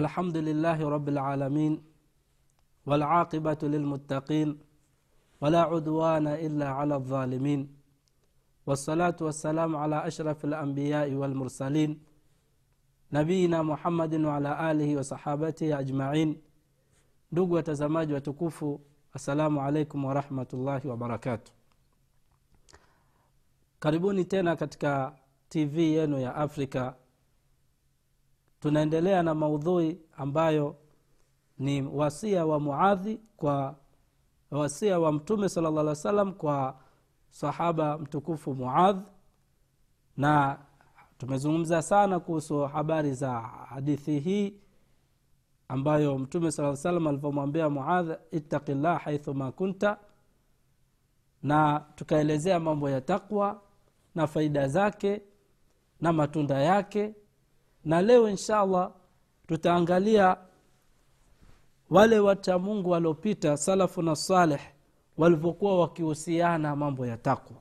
الحمد لله رب العالمين والعاقبة للمتقين ولا عدوان إلا على الظالمين والصلاة والسلام على أشرف الأنبياء والمرسلين نبينا محمد وعلى آله وصحابته أجمعين. ndugu watazamaji watukufu assalamu alaikum warahmatullahi wabarakatu karibuni tena katika tv yenu ya afrika tunaendelea na maudhui ambayo ni wasia wa muadhi kwa wasia wa mtume sala llah alih wa sallam kwa sahaba mtukufu muadh. Na tumezungumza sana kuhusu habari za hadithi hii ambayo mtume saa salam alivyomwambia muadh ittaqillah haithuma kunta. Na tukaelezea mambo ya takwa na faida zake na matunda yake na leo insha allah tutaangalia wale wachamungu waliopita salafu na saleh walivyokuwa wakihusiana mambo ya takwa.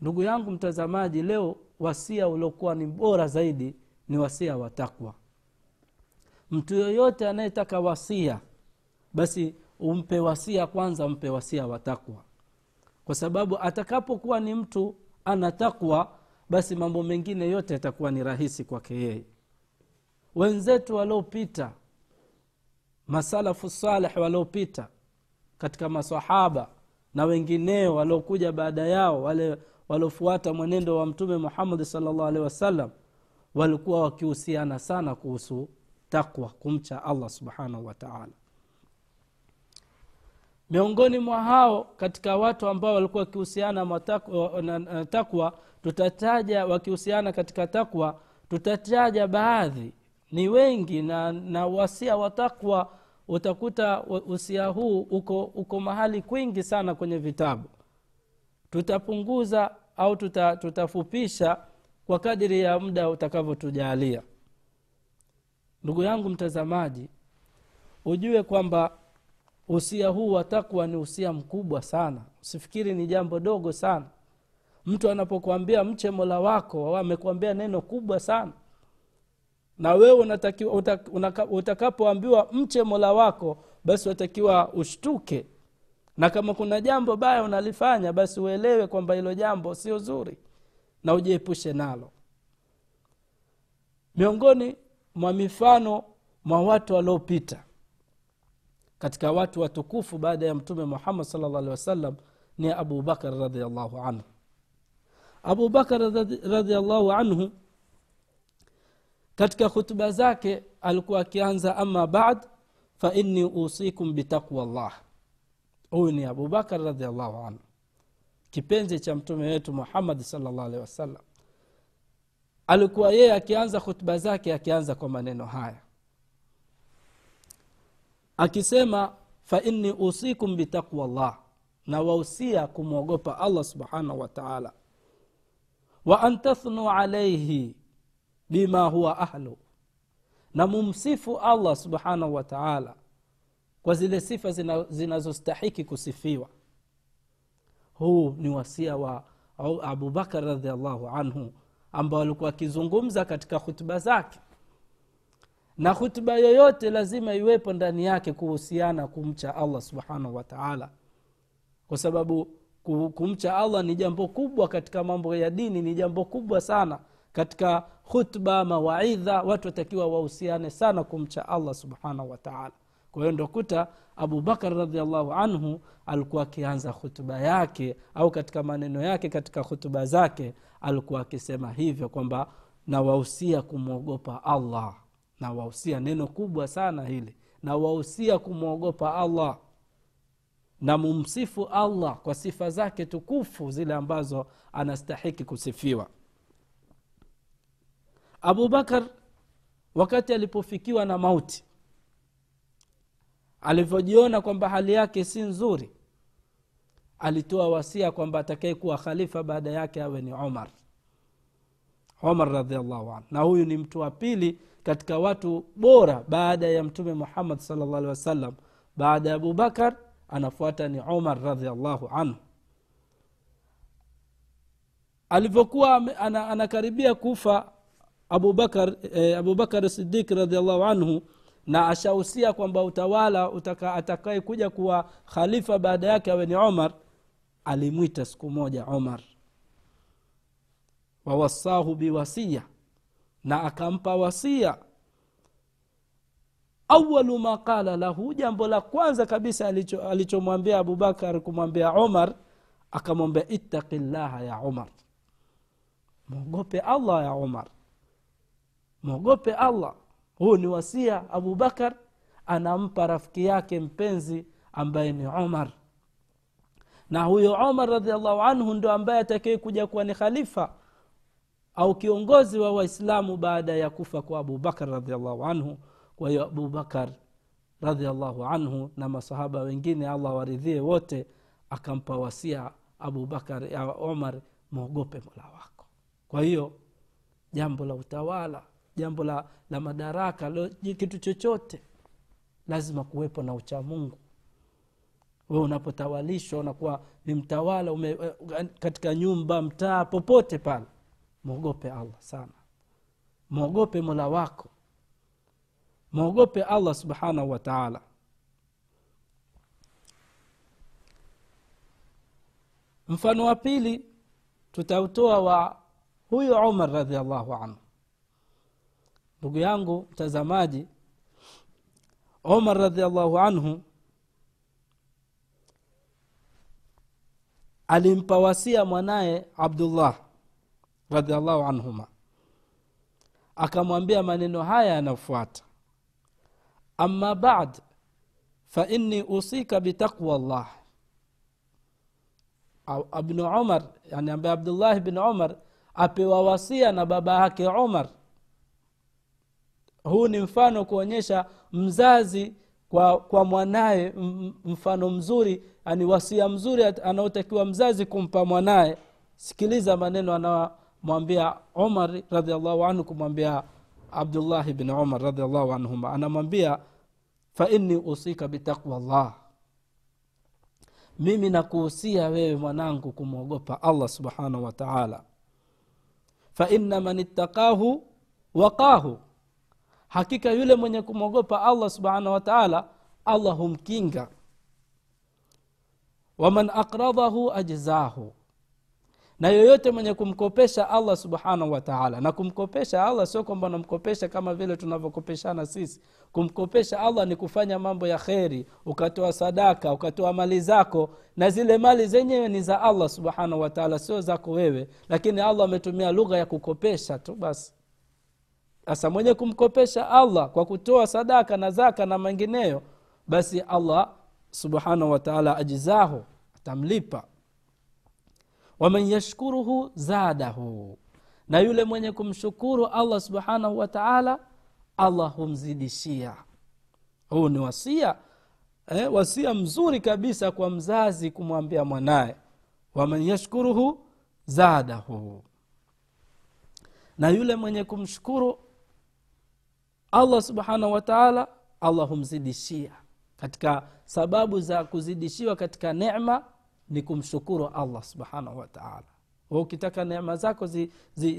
Ndugu yangu mtazamaji leo wasia uliokuwa ni bora zaidi ni wasia wa takwa. Mtu yoyote anayetaka wasia basi umpe wasia kwanza umpe wasia wa takwa. Kwa sababu atakapokuwa ni mtu ana takwa basi mambo mengine yote yatakuwa ni rahisi kwake yeye. Wenzetu waliopita masalafu saleh waliopita katika masahaba na wengineo waliokuja baada yao wale waliofuata mwenendo wa mtume muhammadi salllah alehi wasallam walikuwa wakihusiana sana kuhusu takwa kumcha allah subhanahu wataala miongoni mwa hao katika watu ambao walikuwa wakihusiana na takwa tutataja wakihusiana katika takwa tutataja baadhi. Ni wengi na, na wasia wa takwa utakuta usia huu uko, uko mahali kwingi sana kwenye vitabu. Tutapunguza au tuta, tutafupisha kwa kadiri ya muda utakavyotujalia. Ndugu yangu mtazamaji ujue kwamba usia huu wa takwa ni usia mkubwa sana. Usifikiri ni jambo dogo sana. Mtu anapokuambia mche mola wako amekuambia neno kubwa sana. Na wewe utakapoambiwa mche mola wako basi watakiwa ushtuke. Na kama kuna jambo baya unalifanya basi uelewe kwamba hilo jambo sio zuri na ujiepushe nalo. Miongoni mwa mifano mwa watu waliopita katika watu watukufu baada ya mtume muhammad salllah wasallam ni abubakar radiallahu anhu. Abubakar radiallahu anhu katika hutuba zake alikuwa akianza ama bad faini usikum bitaqwa llah huyu ni abubakar radiallahu anhu kipenzi cha mtume wetu muhammadi salllah wasallam. Alikuwa yeye akianza khutuba zake akianza kwa maneno haya akisema faini usikum bitaqwa llah na wausia kumwogopa allah subhanahu wa taala. Wa an tathnu alaihi bima huwa ahlu na mumsifu allah subhanahu wa taala kwa zile sifa zinazostahiki zina kusifiwa. Huu ni wasia wa abubakar radiallahu anhu ambao alikuwa akizungumza katika hutuba zake na hutuba yoyote lazima iwepo ndani yake kuhusiana kumcha allah subhanahu wataala kwa sababu kumcha allah ni jambo kubwa katika mambo ya dini ni jambo kubwa sana katika khutba mawaidha watu watakiwa wahusiane sana kumcha allah subhanahu wataala kwa hiyo ndo abubakar radiallahu anhu alikuwa akianza hutuba yake au katika maneno yake katika hutuba zake alikuwa akisema hivyo kwamba nawahusia kumwogopa allah nawahusia neno kubwa sana hili. Nawahusia kumwogopa allah. Na mumsifu allah kwa sifa zake tukufu zile ambazo anastahiki kusifiwa. Abubakar wakati alipofikiwa na mauti alivyojiona kwamba hali yake si nzuri alitoa wasia kwamba atakayekuwa khalifa baada yake awe ni omar. Omar radiallahu anhu. Na huyu ni mtu wa pili katika watu bora baada ya mtume muhammad salllah alehi wasallam baada ya abubakar anafuata ni umar radiallahu anhu. Alivyokuwa anakaribia kufa abubakar eh, abubakar sidik radiallahu anhu na ashahusia kwamba utawala atakaye kuja kuwa khalifa baada yake awe ni omar alimwita siku moja omar wawasahu biwasia na akampa wasia. Awalu ma qala lahu jambo la kwanza kabisa alichomwambia alicho abubakar kumwambia omar akamwambia ittaqi llaha ya omar mwogope allah ya umar. Mwogope allah. Huu ni wasia. Abubakar anampa rafiki yake mpenzi ambaye ni omar na huyo omar radiallahu anhu ndo ambaye atakee kuja kuwa ni khalifa au kiongozi wa waislamu baada ya kufa kwa abubakar radiallahu anhu. Kwa hiyo abubakar radiallahu anhu na masahaba wengine allah waridhie wote akampa wasia abubakar omar mwogope mola wako. Kwa hiyo jambo la utawala jambo la, la madaraka lo, kitu chochote lazima kuwepo na uchamungu. We unapotawalishwa unakuwa ni mtawala ume, katika nyumba mtaa popote pale mwogope allah sana. Mwogope mola wako. Mwogope allah subhanahu wa taala. Mfano wa pili tutautoa wa huyu umar radiallahu anhu. Ndugu yangu mtazamaji umar radiallahu anhu alimpa wasia mwanaye abdullah radiallahu anhuma. Akamwambia maneno haya yanafuata. Ama bad fainni usika bitaqwa llah ibnu umar yani ambaye abdullahi bni umar apewa wasia na baba yake umar. Huu ni mfano kuonyesha mzazi kwa, kwa mwanaye mfano mzuri ani wasia mzuri anaotakiwa mzazi kumpa mwanaye. Sikiliza maneno anamwambia umar radiallahu anhu kumwambia abdullahi bni umar radiallahu anhuma anamwambia fainni usika bitaqwa llah mimi nakuhusia wewe mwanangu kumwogopa allah subhanahu wataala faina man ittaqahu waqahu. Hakika yule mwenye kumwogopa allah subhanahu wa taala allah humkinga. Waman aqradahu ajzahu na yoyote mwenye kumkopesha allah subhanahu wataala na kumkopesha allah sio kwamba unamkopesha kama vile tunavyokopeshana sisi. Kumkopesha allah ni kufanya mambo ya kheri ukatoa sadaka ukatoa mali zako. Na zile mali zenyewe ni za allah subhanahu wataala sio zako wewe. Lakini allah ametumia lugha ya kukopesha tu basi. Sasa mwenye kumkopesha allah kwa kutoa sadaka na zaka na mengineyo basi allah subhanahu wataala ajizahu atamlipa waman yashkuruhu zadahu na yule mwenye kumshukuru allah subhanahu wa taala allah humzidishia. Huu ni wasia eh, wasia mzuri kabisa kwa mzazi kumwambia mwanaye. Waman yashkuruhu zadahu na yule mwenye kumshukuru allah subhanahu wa taala allah humzidishia. Katika sababu za kuzidishiwa katika nema ni kumshukuru allah subhanahu wataala ukitaka neema zako zizidi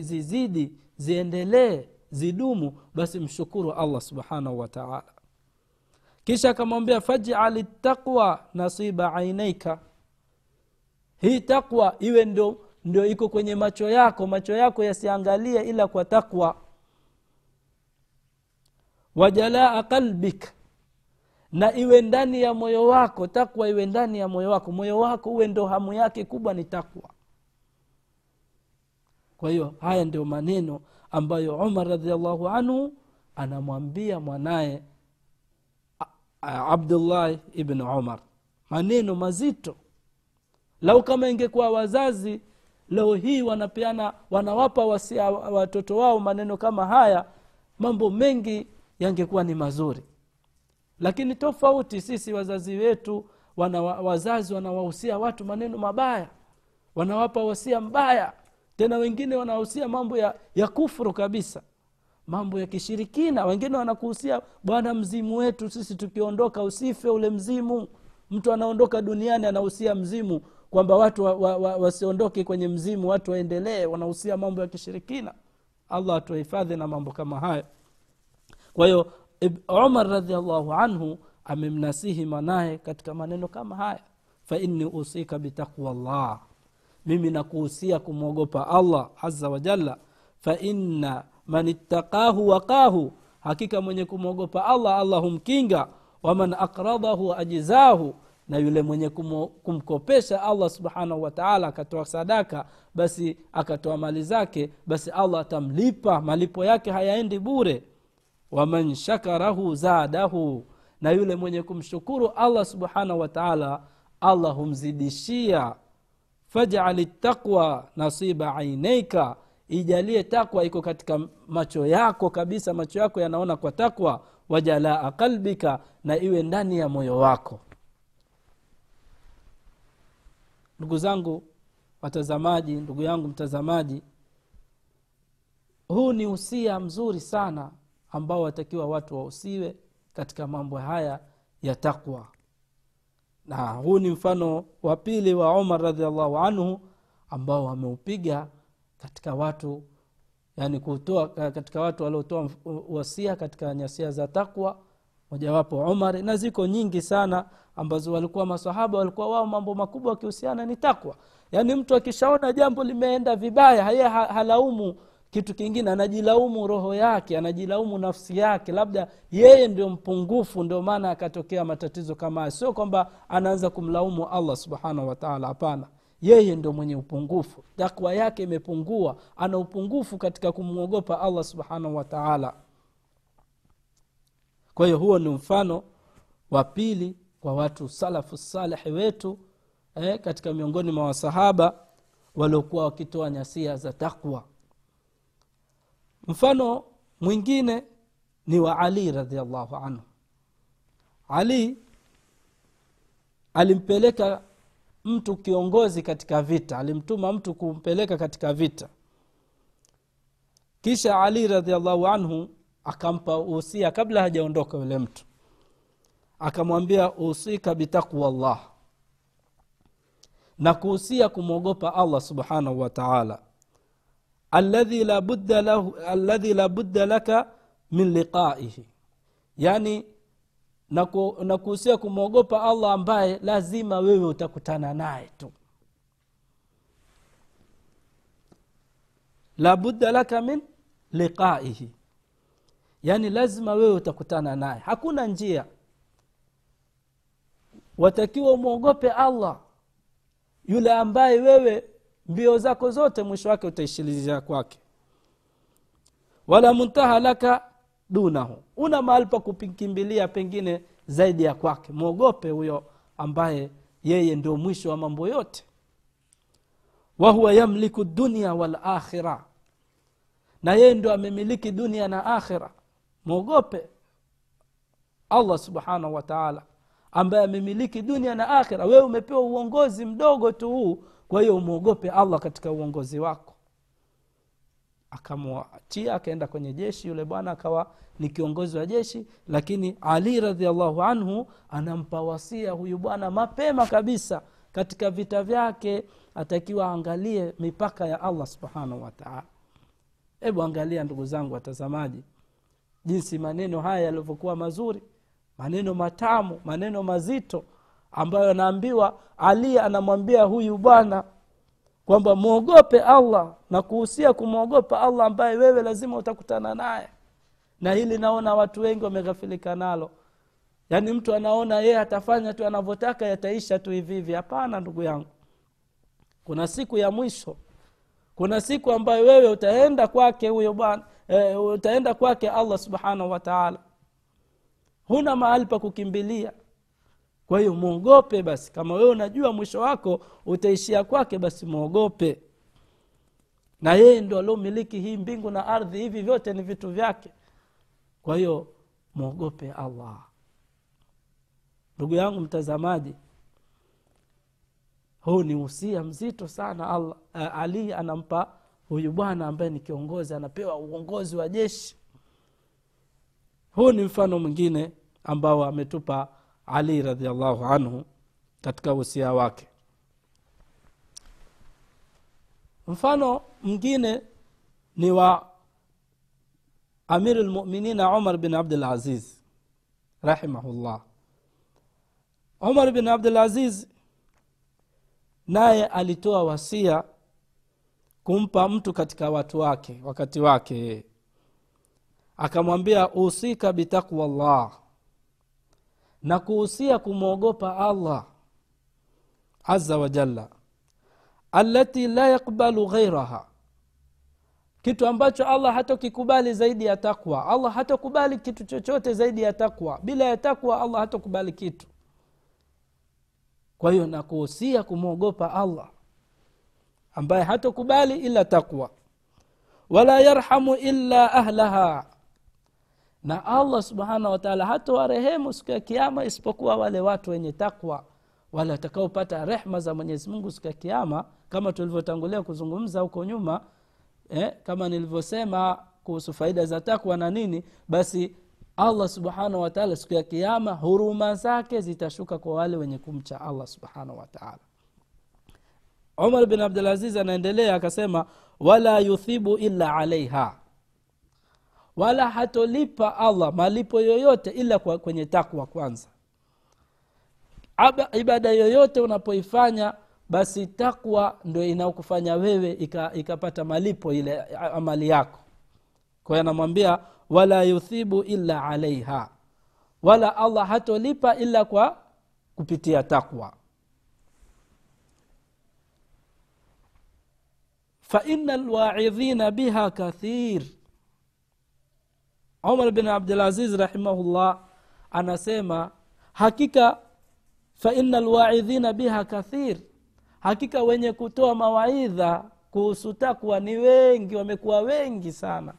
zi, zi, zi ziendelee zidumu basi mshukuru allah subhanahu wataala kisha akamwambia fajal taqwa nasiba ainaika hii takwa iwe ndio ndio iko kwenye macho yako macho yako yasiangalie ila kwa takwa wajalaa qalbik na iwe ndani ya moyo wako takwa iwe ndani ya moyo wako. Moyo wako uwe ndo hamu yake kubwa ni takwa. Kwa hiyo haya ndio maneno ambayo umar radiallahu anhu anamwambia mwanaye abdullah ibn umar. Maneno mazito. Lau kama ingekuwa wazazi leo hii wanapeana wanawapa wasia watoto wao maneno kama haya mambo mengi yangekuwa ni mazuri lakini tofauti sisi wazazi wetu wana, wazazi wanawahusia watu maneno mabaya. Wanawapa wasia mbaya. Tena wengine wanahusia mambo ya, ya kufuru kabisa. Mambo ya kishirikina. Wengine wanakuhusia bwana mzimu wetu sisi tukiondoka usife ule mzimu. Mtu anaondoka duniani anahusia mzimu kwamba watu wa, wa, wa, wasiondoke kwenye mzimu watu waendelee. Wanahusia mambo ya kishirikina. Allah atuhifadhi na mambo kama hayo kwa hiyo umar radiallahu anhu amemnasihi mwanaye katika maneno kama haya fainni usika bitaqwa llah mimi nakuhusia kumwogopa allah aza wajalla faina man ittaqahu waqahu. Hakika mwenye kumwogopa allah allah humkinga. Waman akradahu ajizahu na yule mwenye kumkopesha allah subhanahu wataala akatoa sadaka basi akatoa mali zake basi allah atamlipa. Malipo yake hayaendi bure waman shakarahu zadahu na yule mwenye kumshukuru allah subhanahu wataala allah humzidishia. Fajali taqwa nasiba aineika ijalie takwa iko katika macho yako kabisa macho yako yanaona kwa takwa wajalaa qalbika na iwe ndani ya moyo wako. Ndugu zangu watazamaji ndugu yangu mtazamaji huu ni usia mzuri sana ambao watakiwa watu wausiwe katika mambo haya ya takwa na huu ni mfano wa pili wa umar radiallahu anhu ambao wameupiga katika watu yani kutoa katika watu waliotoa wasia katika nyasia za takwa mojawapo umar na ziko nyingi sana ambazo walikuwa masahaba walikuwa wao mambo makubwa wakihusiana ni takwa yaani mtu akishaona jambo limeenda vibaya haye halaumu kitu kingine anajilaumu roho yake anajilaumu nafsi yake. Labda yeye ndio mpungufu ndio maana akatokea matatizo kama hayo. Sio kwamba anaanza kumlaumu allah subhanahu wataala hapana. Yeye ndio mwenye upungufu. Takwa yake imepungua. Ana upungufu katika kumwogopa allah subhanahu wataala kwa hiyo huo ni mfano wa pili kwa watu salafu salehi wetu eh, katika miongoni mwa wasahaba waliokuwa wakitoa nyasia za takwa mfano mwingine ni wa ali radiallahu anhu. Ali alimpeleka mtu kiongozi katika vita alimtuma mtu kumpeleka katika vita. Kisha ali radiallahu anhu akampa uhusia kabla hajaondoka yule mtu. Akamwambia uhusika bitaqwa llah na kuhusia kumwogopa allah subhanahu wa taala alladhi la budda lahu alladhi la budda laka min liqaihi. Yani nakuhusia kumwogopa allah ambaye lazima wewe utakutana naye tu. Labudda laka min liqaihi. Yaani lazima wewe utakutana naye. Hakuna njia. Watakiwa umwogope allah yule ambaye wewe mbio zako zote mwisho wake utaishilizia kwake. Wala muntaha laka dunahu. Una mahali pa kukimbilia pengine zaidi ya kwake. Mwogope huyo ambaye yeye ndio mwisho wa mambo yote. Wahuwa yamliku dunia walakhira na yeye ndio amemiliki dunia na akhira. Mwogope allah subhanahu wataala ambaye amemiliki dunia na akhira. Wewe umepewa uongozi mdogo tu huu kwa hiyo umwogope allah katika uongozi wako. Akamwachia akaenda kwenye jeshi yule bwana akawa ni kiongozi wa jeshi lakini ali radiallahu anhu anampa wasia huyu bwana mapema kabisa. Katika vita vyake atakiwa aangalie mipaka ya allah subhanahu wataala hebu angalia ndugu zangu watazamaji jinsi maneno haya yalivyokuwa mazuri. Maneno matamu maneno mazito ambayo anaambiwa ali anamwambia huyu bwana kwamba mwogope allah na kuhusia kumwogopa allah ambaye wewe lazima utakutana naye. Na hili naona watu wengi wameghafilika nalo. Yaani mtu anaona yeye atafanya tu anavyotaka yataisha tu hivi hapana ndugu yangu. Kuna siku ya mwisho. Kuna siku ambayo wewe utaenda kwake huyo bwana e, utaenda kwake allah subhanahu wataala huna mahali pa kukimbilia kwa hiyo mwogope basi. Kama wewe unajua mwisho wako utaishia kwake basi mwogope na yeye ndo aliomiliki hii mbingu na ardhi. Hivi vyote ni vitu vyake. Kwa hiyo mwogope allah. Ndugu yangu mtazamaji huu ni usia mzito sana allah uh, ali anampa huyu bwana ambaye ni kiongozi anapewa uongozi wa jeshi. Huu ni mfano mwingine ambao ametupa ali radiallahu anhu katika usia wake. Mfano mwingine ni wa amiru lmuminina umar bin abdulaziz rahimahullah. Umar bin abdulaziz naye alitoa wasia kumpa mtu katika watu wake wakati wake. Akamwambia usika bitaqwa llah na kuhusia kumwogopa allah aza wajalla alati la yakbalu ghairaha kitu ambacho allah hatokikubali zaidi ya takwa allah hatokubali kitu chochote zaidi ya takwa bila ya takwa allah hatokubali kitu. Kwa hiyo nakuhusia kumwogopa allah ambaye hatokubali ila takwa wala yarhamu illa ahlaha na allah subhanahu wataala hatowarehemu siku ya kiama isipokuwa wale watu wenye takwa wale watakaopata rehma za mwenyezi mungu siku ya kiama kama tulivyotangulia kuzungumza huko nyuma eh, kama nilivyosema kuhusu faida za takwa na nini basi allah subhanahu wataala siku ya kiama huruma zake zitashuka kwa wale wenye kumcha allah subhanahu wataala umar bin abdulaziz anaendelea akasema wala yuthibu illa alaiha wala hatolipa allah malipo yoyote ila kwa kwenye takwa kwanza. Aba, ibada yoyote unapoifanya basi takwa ndo inaokufanya wewe ikapata ika malipo ile amali yako. Kwahiyo anamwambia wala yuthibu illa alaiha. Wala allah hatolipa ila kwa kupitia takwa. Faina lwaidhina biha kathir umar bin abdulaziz rahimahullah anasema hakika faina lwaidhina biha kathir. Hakika wenye kutoa mawaidha kuhusu takwa ni wengi wamekuwa wengi sana.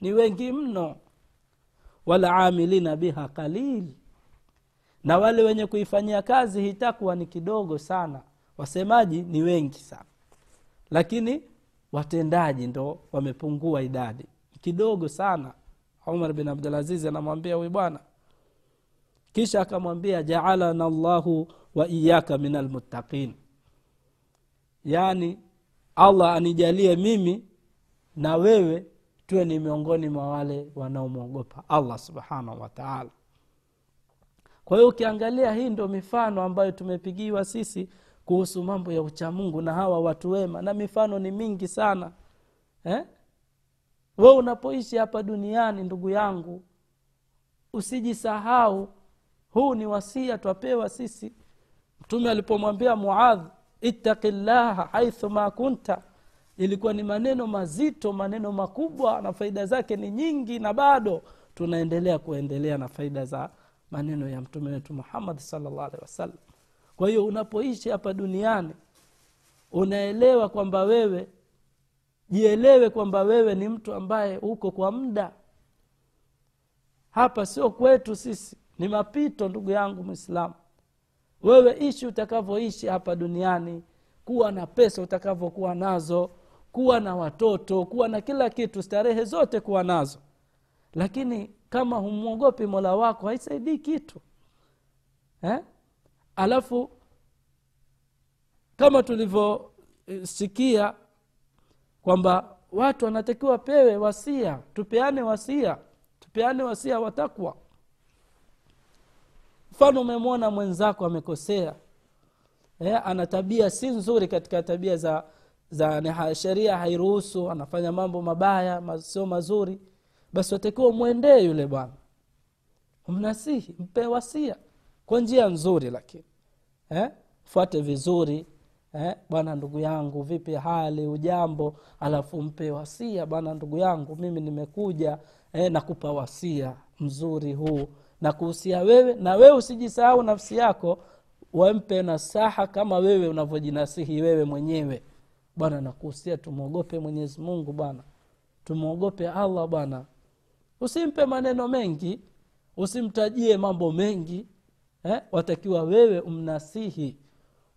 Ni wengi mno. Walamilina biha qalil. Na wale wenye kuifanyia kazi hii ni kidogo sana. Wasemaji ni wengi sana. Lakini watendaji ndo wamepungua idadi. Kidogo sana umar bin abdulaziz anamwambia huyu bwana. Kisha akamwambia jaalana llahu wa iyaka min almuttaqin yaani allah anijalie mimi na wewe tuwe ni miongoni mwa wale wanaomwogopa allah subhanahu wataala kwa hiyo ukiangalia hii ndo mifano ambayo tumepigiwa sisi kuhusu mambo ya uchamungu na hawa watu wema na mifano ni mingi sana eh? We unapoishi hapa duniani ndugu yangu usijisahau huu ni wasia twapewa sisi. Mtume alipomwambia muadh ittaqi llaha haithu ma kunta ilikuwa ni maneno mazito maneno makubwa na faida zake ni nyingi na bado tunaendelea kuendelea na faida za maneno ya mtume wetu muhammad salllah alehi wasallam. Kwa hiyo unapoishi hapa duniani unaelewa kwamba wewe jielewe kwamba wewe ni mtu ambaye uko kwa muda. Hapa sio kwetu sisi ni mapito ndugu yangu mwislamu wewe ishi utakavyoishi hapa duniani kuwa na pesa utakavyokuwa nazo kuwa na watoto kuwa na kila kitu starehe zote kuwa nazo. Lakini kama humwogopi mola wako haisaidii kitu. Eh? alafu kama tulivyosikia kwamba watu wanatakiwa pewe wasia tupeane wasia tupeane wasia watakwa mfano umemwona mwenzako amekosea. Eh, ana tabia si nzuri katika tabia za za sheria hairuhusu anafanya mambo mabaya sio mazuri. Basi watakiwa mwendee yule bwana. Mnasihi mpe wasia. Kwa njia nzuri lakini. Eh? fuate vizuri eh? bwana ndugu yangu vipi hali? Ujambo alafu mpe wasia bwana ndugu yangu mimi nimekuja eh, nakupa wasia mzuri huu. Na kuhusia wewe na wewe usijisahau nafsi yako. Wampe nasaha kama wewe unavyojinasihi wewe mwenyewe. Bwana nakuhusia tumwogope mwenyezi mungu bwana. Tumwogope allah bwana. Usimpe maneno mengi usimtajie mambo mengi eh? watakiwa wewe umnasihi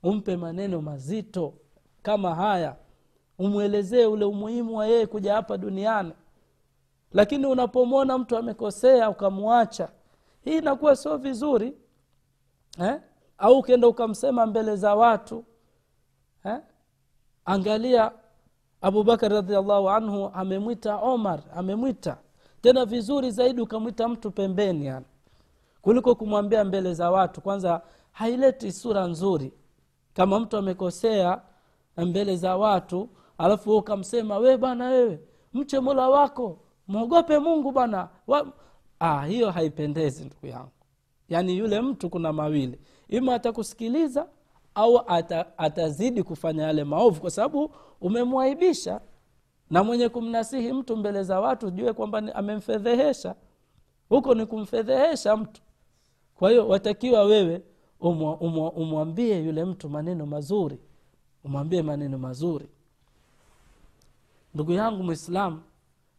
umpe maneno mazito kama haya. Umwelezee ule umuhimu wa yeye kuja hapa duniani. Lakini unapomwona mtu amekosea ukamwacha hii inakuwa sio vizuri eh? au ukienda ukamsema mbele za watu eh? angalia abubakar radiallahu anhu amemwita omar amemwita. Tena vizuri zaidi ukamwita mtu pembeni yani kuliko kumwambia mbele za watu. Kwanza haileti sura nzuri kama mtu amekosea mbele za watu alafu wewe ukamsema we bana wewe mche mola wako mwogope mungu bwana. Ah, hiyo haipendezi ndugu yangu. Yaani yule mtu kuna mawili. Ima atakusikiliza au ata, atazidi kufanya yale maovu kwa sababu umemwaibisha na mwenye kumnasihi mtu mbele za watu jue kwamba amemfedhehesha. Huko ni kumfedhehesha mtu. Kwa hiyo watakiwa wewe umwa- umwa- umwambie yule mtu maneno mazuri. Umwambie maneno mazuri. Ndugu yangu mwislamu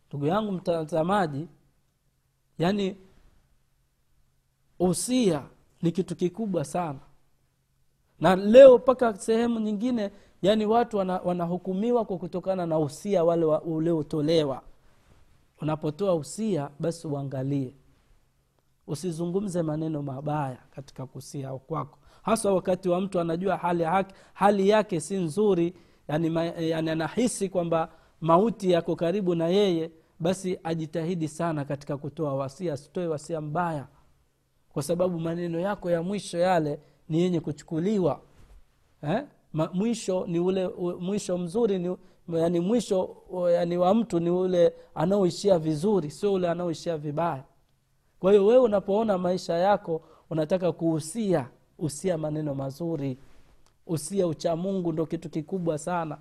ndugu yangu mtazamaji yaani usia ni kitu kikubwa sana. Na leo mpaka sehemu nyingine yani watu wana- wanahukumiwa kwa kutokana na usia wale wa- uliotolewa. Unapotoa usia basi uangalie usizungumze maneno mabaya katika kusia kwako. Haswa wakati wa mtu anajua hali, haki, hali yake si nzuri yani, ma, yani anahisi kwamba mauti yako karibu na yeye basi ajitahidi sana katika kutoa wasia asitoe wasia mbaya. Kwa sababu maneno yako ya mwisho yale ni yenye kuchukuliwa. Eh? Ma, mwisho ni ule mwisho mzuri ni, yani mwisho yani wa mtu ni ule anaoishia vizuri sio ule anaoishia vibaya kwa hiyo wewe unapoona maisha yako unataka kuhusia husia maneno mazuri usia uchamungu ndo kitu kikubwa sana.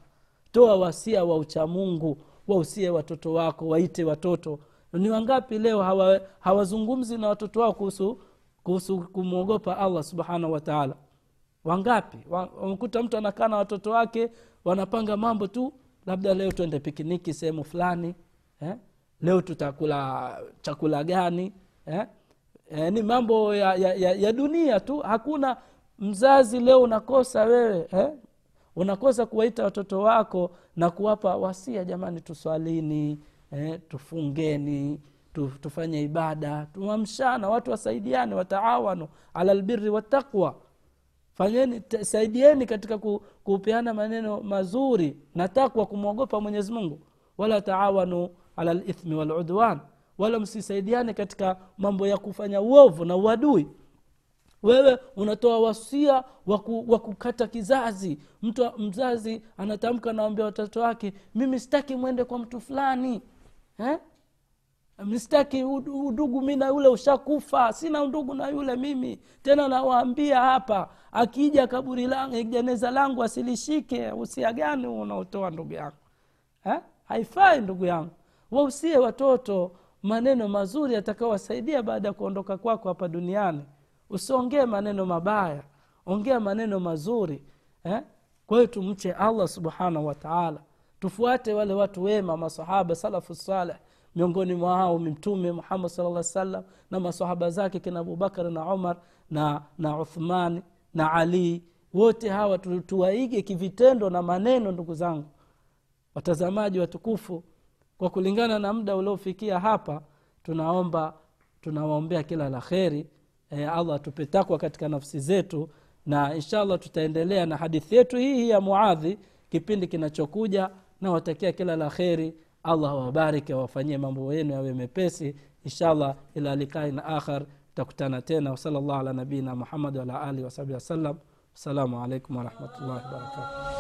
Toa wasia wa uchamungu wausie watoto wako waite watoto. Ni wangapi leo hawa- hawazungumzi na watoto wao kuhusu kuhusu kumwogopa allah subhanahu wataala wangapi? Wa- wamekuta mtu anakaa na watoto wake wanapanga mambo tu labda leo tuende pikiniki sehemu fulani eh? leo tutakula chakula gani eh? Eh, ni mambo ya, ya, ya, ya dunia tu. Hakuna mzazi leo unakosa wewe eh? unakosa kuwaita watoto wako na kuwapa wasia jamani tuswalini eh, tufungeni tufanye ibada tuamshana watu wasaidiane wataawanu ala lbiri wataqwa fanyeni saidieni katika ku, kupeana maneno mazuri na takwa kumwogopa mwenyezi mungu. Wala taawanu ala lithmi waludwan wala msisaidiane katika mambo ya kufanya uovu na uadui. Wewe unatoa wasia wa kukata kizazi. Mtu mzazi anatamka nawambia watoto wake mimi sitaki mwende kwa mtu fulani. Eh? mistaki udugu mi na yule ushakufa. Sina undugu na yule mimi. Tena nawaambia hapa akija kaburi langu jeneza langu asilishike. Usia gani unaotoa ndugu yangu? Eh? haifai ndugu yangu. Wausie watoto maneno mazuri atakaowasaidia baada ya kuondoka kwako hapa duniani. Usiongee maneno mabaya ongea maneno mazuri eh? kwa hiyo tumche allah subhanahu wataala tufuate wale watu wema masahaba salafu saleh miongoni mwao mtume muhammad sala lla salam na masahaba zake kina abubakar na umar na na uthmani na ali. Wote hawa tu- tuwaige kivitendo na maneno ndugu zangu. Watazamaji watukufu kwa kulingana na muda uliofikia hapa tunaomba tunawaombea kila la kheri. E, allah atupe takwa katika nafsi zetu na inshallah tutaendelea na hadithi yetu hii ya muadhi kipindi kinachokuja. Nawatakia kila la kheri. Allah awabariki awafanyie mambo yenu yawe mepesi. Inshallah ila likain akhar tutakutana tena. Wasalallahu ala nabiina muhammad waala alihi wasahbihi wasallam assalamu alaikum warahmatullahi wabarakatuh